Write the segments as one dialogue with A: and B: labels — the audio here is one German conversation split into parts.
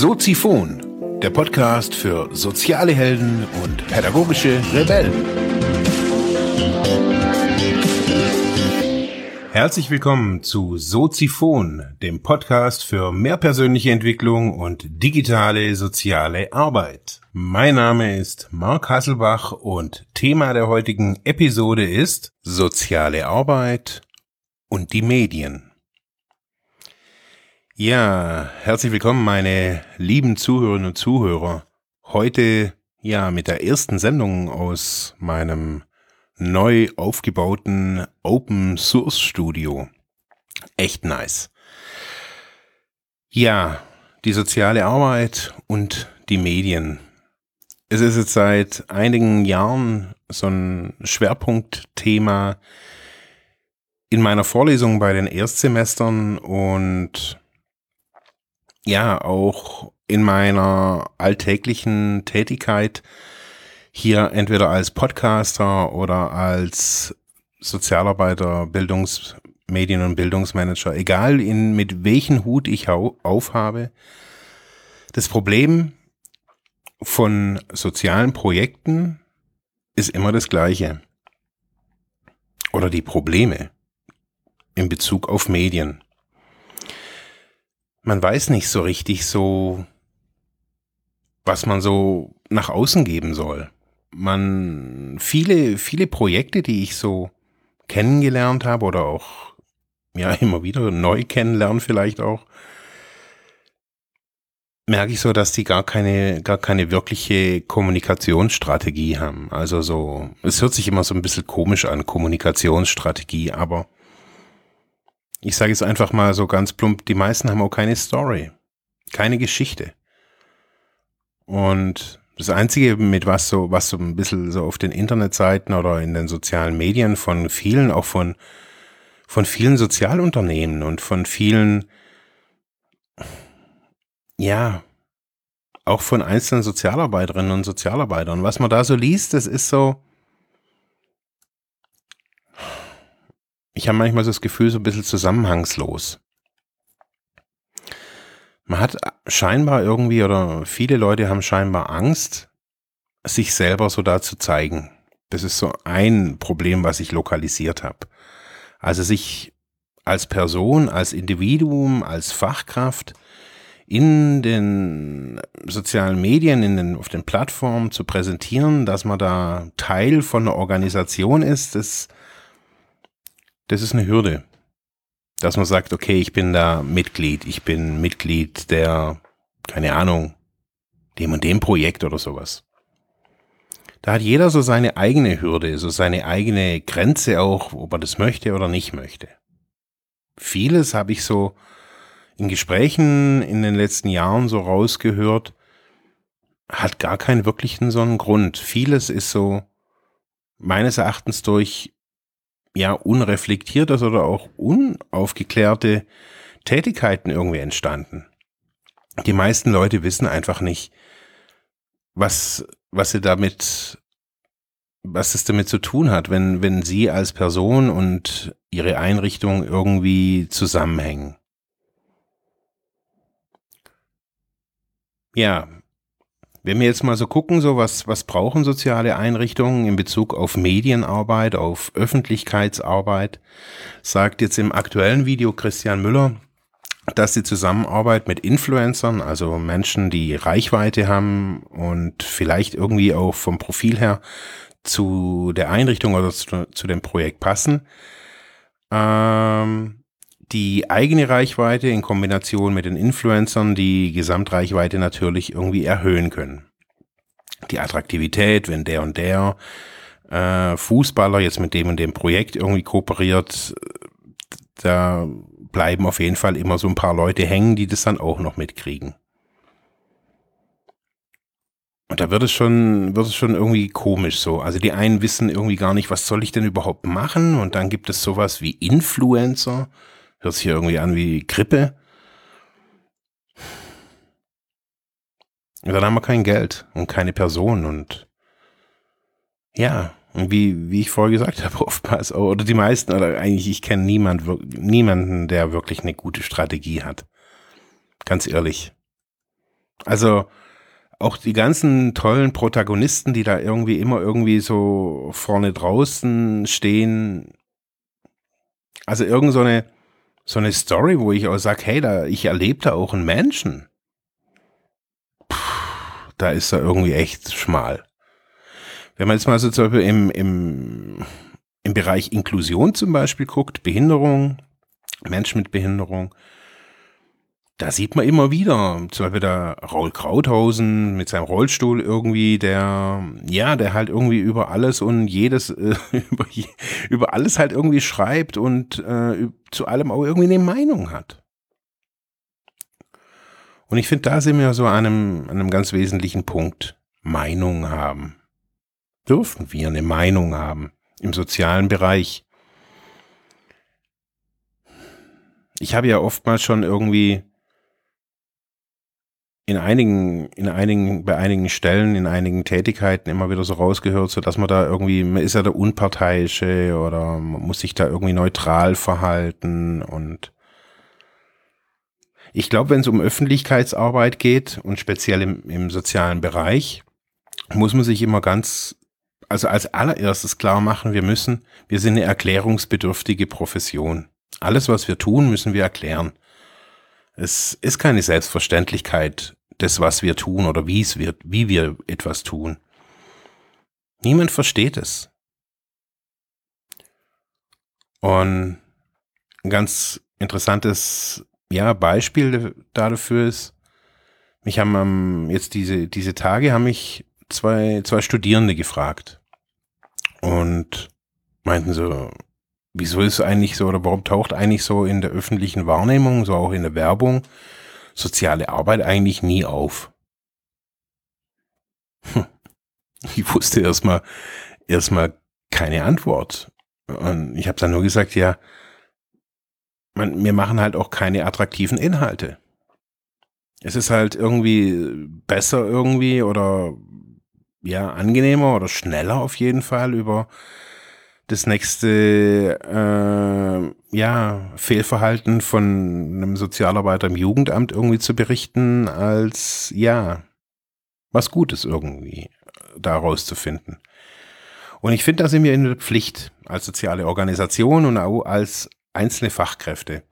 A: Soziphon, der Podcast für soziale Helden und pädagogische Rebellen. Herzlich willkommen zu Soziphon, dem Podcast für mehr persönliche Entwicklung und digitale soziale Arbeit. Mein Name ist Marc Hasselbach und Thema der heutigen Episode ist soziale Arbeit und die Medien. Ja, herzlich willkommen, meine lieben Zuhörerinnen und Zuhörer. Heute ja mit der ersten Sendung aus meinem neu aufgebauten Open Source Studio. Echt nice. Ja, die soziale Arbeit und die Medien. Es ist jetzt seit einigen Jahren so ein Schwerpunktthema in meiner Vorlesung bei den Erstsemestern und ja auch in meiner alltäglichen Tätigkeit hier entweder als Podcaster oder als Sozialarbeiter, Bildungsmedien- und Bildungsmanager, egal in, mit welchen Hut ich aufhabe. Das Problem von sozialen Projekten ist immer das gleiche. Oder die Probleme in Bezug auf Medien man weiß nicht so richtig so, was man so nach außen geben soll. Man, viele, viele Projekte, die ich so kennengelernt habe oder auch, ja, immer wieder neu kennenlernen vielleicht auch, merke ich so, dass die gar keine, gar keine wirkliche Kommunikationsstrategie haben. Also so, es hört sich immer so ein bisschen komisch an, Kommunikationsstrategie, aber ich sage es einfach mal so ganz plump, die meisten haben auch keine Story, keine Geschichte. Und das Einzige, mit was so, was so ein bisschen so auf den Internetseiten oder in den sozialen Medien von vielen, auch von, von vielen Sozialunternehmen und von vielen, ja, auch von einzelnen Sozialarbeiterinnen und Sozialarbeitern, was man da so liest, das ist so, ich habe manchmal so das Gefühl, so ein bisschen zusammenhangslos. Man hat scheinbar irgendwie, oder viele Leute haben scheinbar Angst, sich selber so da zu zeigen. Das ist so ein Problem, was ich lokalisiert habe. Also sich als Person, als Individuum, als Fachkraft in den sozialen Medien, in den, auf den Plattformen zu präsentieren, dass man da Teil von einer Organisation ist, das das ist eine Hürde. Dass man sagt, okay, ich bin da Mitglied, ich bin Mitglied der, keine Ahnung, dem und dem Projekt oder sowas. Da hat jeder so seine eigene Hürde, so seine eigene Grenze auch, ob er das möchte oder nicht möchte. Vieles habe ich so in Gesprächen in den letzten Jahren so rausgehört, hat gar keinen wirklichen so einen Grund. Vieles ist so meines Erachtens durch ja unreflektiertes oder auch unaufgeklärte Tätigkeiten irgendwie entstanden. Die meisten Leute wissen einfach nicht, was, was sie damit, was es damit zu tun hat, wenn, wenn sie als Person und ihre Einrichtung irgendwie zusammenhängen. Ja, wenn wir jetzt mal so gucken, so was, was brauchen soziale Einrichtungen in Bezug auf Medienarbeit, auf Öffentlichkeitsarbeit, sagt jetzt im aktuellen Video Christian Müller, dass die Zusammenarbeit mit Influencern, also Menschen, die Reichweite haben und vielleicht irgendwie auch vom Profil her zu der Einrichtung oder zu, zu dem Projekt passen, ähm, die eigene Reichweite in Kombination mit den Influencern die Gesamtreichweite natürlich irgendwie erhöhen können. Die Attraktivität, wenn der und der äh, Fußballer jetzt mit dem und dem Projekt irgendwie kooperiert, da bleiben auf jeden Fall immer so ein paar Leute hängen, die das dann auch noch mitkriegen. Und da wird es schon, wird es schon irgendwie komisch so. Also die einen wissen irgendwie gar nicht, was soll ich denn überhaupt machen? Und dann gibt es sowas wie Influencer. Hört sich irgendwie an wie Grippe. Und dann haben wir kein Geld und keine Person und ja, und wie, wie ich vorher gesagt habe, oftmals, oder die meisten, oder eigentlich, ich kenne niemand, niemanden, der wirklich eine gute Strategie hat. Ganz ehrlich. Also auch die ganzen tollen Protagonisten, die da irgendwie immer irgendwie so vorne draußen stehen. Also irgend so eine, so eine Story, wo ich auch sage, hey, da, ich erlebe da auch einen Menschen. Da ist er irgendwie echt schmal. Wenn man jetzt mal so zum Beispiel im, im, im Bereich Inklusion zum Beispiel guckt, Behinderung, Menschen mit Behinderung, da sieht man immer wieder, zum Beispiel der Raul Krauthausen mit seinem Rollstuhl irgendwie, der, ja, der halt irgendwie über alles und jedes, äh, über, über alles halt irgendwie schreibt und äh, zu allem auch irgendwie eine Meinung hat. Und ich finde, da sind wir so an einem, an einem ganz wesentlichen Punkt. Meinung haben. Dürfen wir eine Meinung haben im sozialen Bereich? Ich habe ja oftmals schon irgendwie in einigen, in einigen, bei einigen Stellen, in einigen Tätigkeiten immer wieder so rausgehört, so dass man da irgendwie, man ist ja der Unparteiische oder man muss sich da irgendwie neutral verhalten und ich glaube, wenn es um Öffentlichkeitsarbeit geht und speziell im, im sozialen Bereich, muss man sich immer ganz, also als allererstes klar machen, wir müssen, wir sind eine erklärungsbedürftige Profession. Alles, was wir tun, müssen wir erklären. Es ist keine Selbstverständlichkeit, das, was wir tun oder wie es wird, wie wir etwas tun. Niemand versteht es. Und ein ganz interessantes ja, Beispiel dafür ist, mich haben ähm, jetzt diese, diese Tage haben mich zwei, zwei Studierende gefragt und meinten so, wieso ist eigentlich so oder warum taucht eigentlich so in der öffentlichen Wahrnehmung, so auch in der Werbung, soziale Arbeit eigentlich nie auf. Hm. Ich wusste erstmal erstmal keine Antwort. Und ich habe dann nur gesagt, ja, man, wir machen halt auch keine attraktiven Inhalte. Es ist halt irgendwie besser irgendwie oder ja, angenehmer oder schneller auf jeden Fall über das nächste äh, ja, Fehlverhalten von einem Sozialarbeiter im Jugendamt irgendwie zu berichten, als ja, was Gutes irgendwie daraus zu finden. Und ich finde, da sind wir in der Pflicht als soziale Organisation und auch als einzelne Fachkräfte.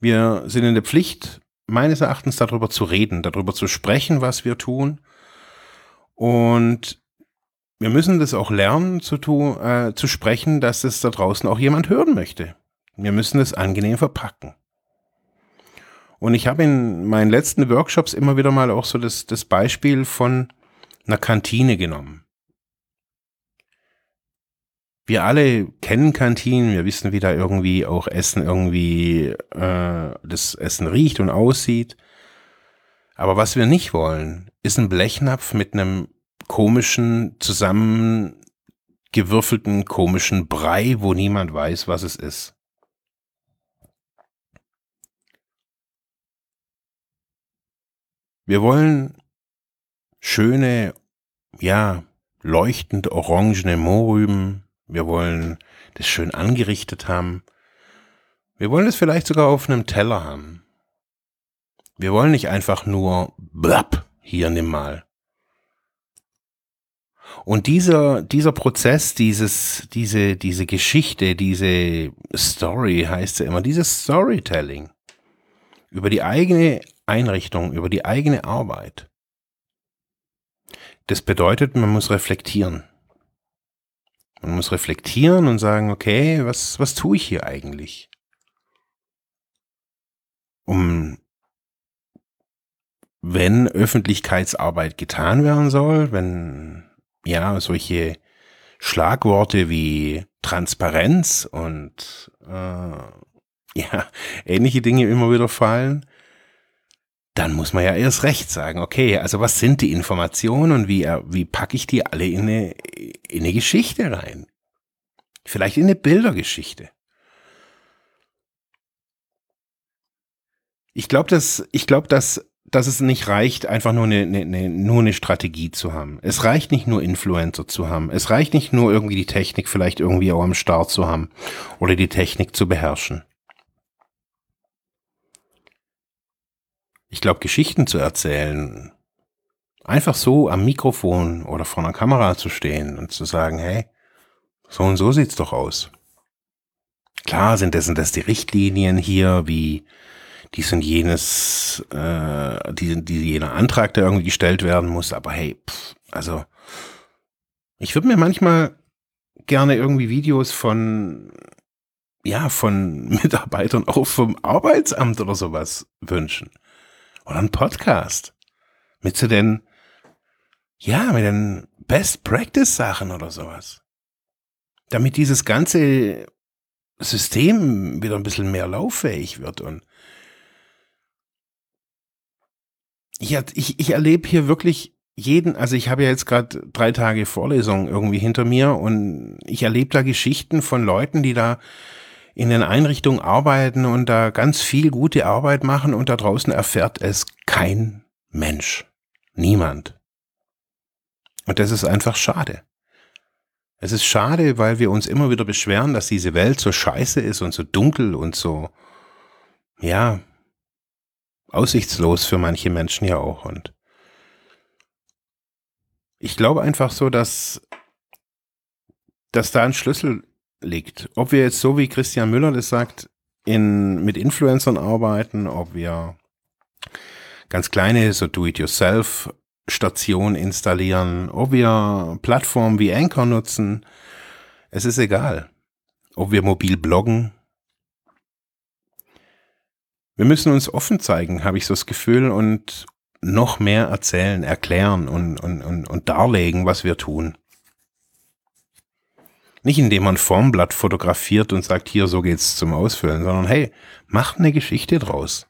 A: Wir sind in der Pflicht, meines Erachtens darüber zu reden, darüber zu sprechen, was wir tun. Und wir müssen das auch lernen zu tun, äh, zu sprechen, dass es da draußen auch jemand hören möchte. Wir müssen es angenehm verpacken. Und ich habe in meinen letzten Workshops immer wieder mal auch so das, das Beispiel von einer Kantine genommen. Wir alle kennen Kantinen, wir wissen, wie da irgendwie auch Essen irgendwie äh, das Essen riecht und aussieht. Aber was wir nicht wollen, ist ein Blechnapf mit einem komischen, zusammengewürfelten, komischen Brei, wo niemand weiß, was es ist. Wir wollen schöne, ja, leuchtend orangene Mohrrüben. Wir wollen das schön angerichtet haben. Wir wollen es vielleicht sogar auf einem Teller haben. Wir wollen nicht einfach nur blapp, hier nimm mal. Und dieser, dieser Prozess, dieses, diese, diese Geschichte, diese Story heißt ja immer, dieses Storytelling über die eigene Einrichtung, über die eigene Arbeit. Das bedeutet, man muss reflektieren. Man muss reflektieren und sagen, okay, was, was tue ich hier eigentlich? Um wenn Öffentlichkeitsarbeit getan werden soll, wenn ja, solche Schlagworte wie Transparenz und äh, ja, ähnliche Dinge immer wieder fallen, dann muss man ja erst recht sagen, okay, also was sind die Informationen und wie, äh, wie packe ich die alle in eine, in eine Geschichte rein? Vielleicht in eine Bildergeschichte. Ich glaube, dass, ich dass dass es nicht reicht, einfach nur eine, eine, nur eine Strategie zu haben. Es reicht nicht nur Influencer zu haben. Es reicht nicht nur irgendwie die Technik vielleicht irgendwie auch am Start zu haben oder die Technik zu beherrschen. Ich glaube, Geschichten zu erzählen einfach so am Mikrofon oder vor einer Kamera zu stehen und zu sagen, hey, so und so sieht's doch aus. Klar sind das und das die Richtlinien hier, wie dies und jenes, äh, die, die jener Antrag, der irgendwie gestellt werden muss, aber hey, pff, also ich würde mir manchmal gerne irgendwie Videos von ja, von Mitarbeitern auch vom Arbeitsamt oder sowas wünschen. Oder ein Podcast. Mit so den, ja, mit den Best Practice Sachen oder sowas. Damit dieses ganze System wieder ein bisschen mehr lauffähig wird und ich, ich, ich erlebe hier wirklich jeden, also ich habe ja jetzt gerade drei Tage Vorlesung irgendwie hinter mir und ich erlebe da Geschichten von Leuten, die da in den Einrichtungen arbeiten und da ganz viel gute Arbeit machen und da draußen erfährt es kein Mensch. Niemand. Und das ist einfach schade. Es ist schade, weil wir uns immer wieder beschweren, dass diese Welt so scheiße ist und so dunkel und so, ja, aussichtslos für manche Menschen ja auch. Und ich glaube einfach so, dass, dass da ein Schlüssel liegt. Ob wir jetzt so wie Christian Müller das sagt, in, mit Influencern arbeiten, ob wir ganz kleine, so Do-it-yourself Stationen installieren, ob wir Plattformen wie Anchor nutzen, es ist egal. Ob wir mobil bloggen. Wir müssen uns offen zeigen, habe ich so das Gefühl, und noch mehr erzählen, erklären und, und, und, und darlegen, was wir tun. Nicht indem man Formblatt fotografiert und sagt, hier, so geht's zum Ausfüllen, sondern hey, macht eine Geschichte draus.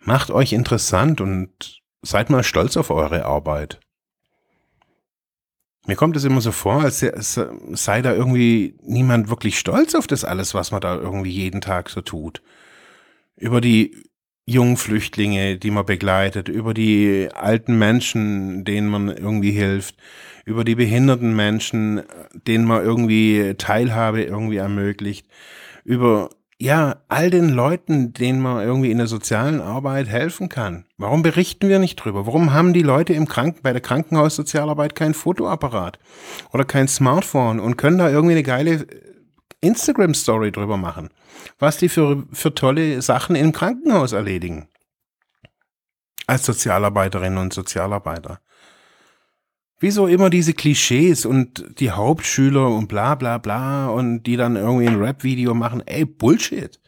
A: Macht euch interessant und seid mal stolz auf eure Arbeit. Mir kommt es immer so vor, als sei da irgendwie niemand wirklich stolz auf das alles, was man da irgendwie jeden Tag so tut. Über die jungen Flüchtlinge, die man begleitet, über die alten Menschen, denen man irgendwie hilft, über die behinderten Menschen, denen man irgendwie Teilhabe irgendwie ermöglicht, über ja, all den Leuten, denen man irgendwie in der sozialen Arbeit helfen kann. Warum berichten wir nicht drüber? Warum haben die Leute im Kranken, bei der Krankenhaussozialarbeit kein Fotoapparat oder kein Smartphone und können da irgendwie eine geile Instagram-Story drüber machen? Was die für, für tolle Sachen im Krankenhaus erledigen. Als Sozialarbeiterinnen und Sozialarbeiter. Wieso immer diese Klischees und die Hauptschüler und bla bla bla und die dann irgendwie ein Rap-Video machen? Ey, Bullshit.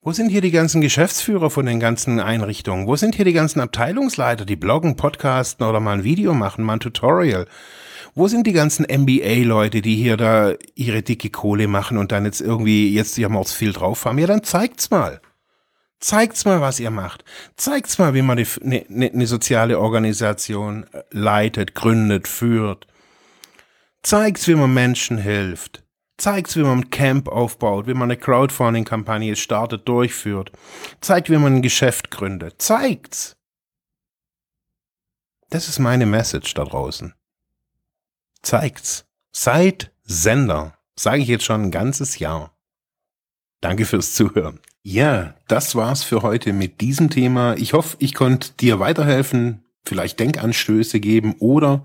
A: Wo sind hier die ganzen Geschäftsführer von den ganzen Einrichtungen? Wo sind hier die ganzen Abteilungsleiter, die bloggen, podcasten oder mal ein Video machen, mal ein Tutorial? Wo sind die ganzen MBA-Leute, die hier da ihre dicke Kohle machen und dann jetzt irgendwie jetzt ihr Mordsviel drauf haben? Ja, dann zeigt's mal. Zeigt's mal, was ihr macht. Zeigt's mal, wie man eine ne, ne soziale Organisation äh, leitet, gründet, führt. Zeigt's, wie man Menschen hilft. Zeigt's, wie man ein Camp aufbaut, wie man eine Crowdfunding-Kampagne startet, durchführt. Zeigt, wie man ein Geschäft gründet. Zeigt's. Das ist meine Message da draußen. Zeigt's. Seid Sender. Sage ich jetzt schon ein ganzes Jahr. Danke fürs Zuhören. Ja, das war's für heute mit diesem Thema. Ich hoffe, ich konnte dir weiterhelfen, vielleicht Denkanstöße geben oder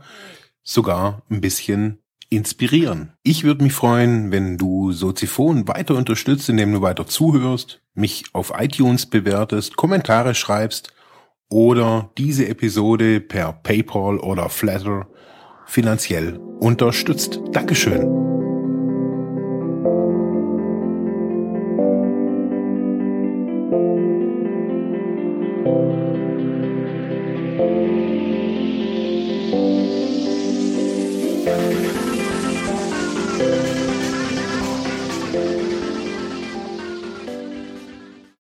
A: sogar ein bisschen inspirieren. Ich würde mich freuen, wenn du Soziphon weiter unterstützt, indem du weiter zuhörst, mich auf iTunes bewertest, Kommentare schreibst oder diese Episode per PayPal oder Flatter finanziell unterstützt. Dankeschön.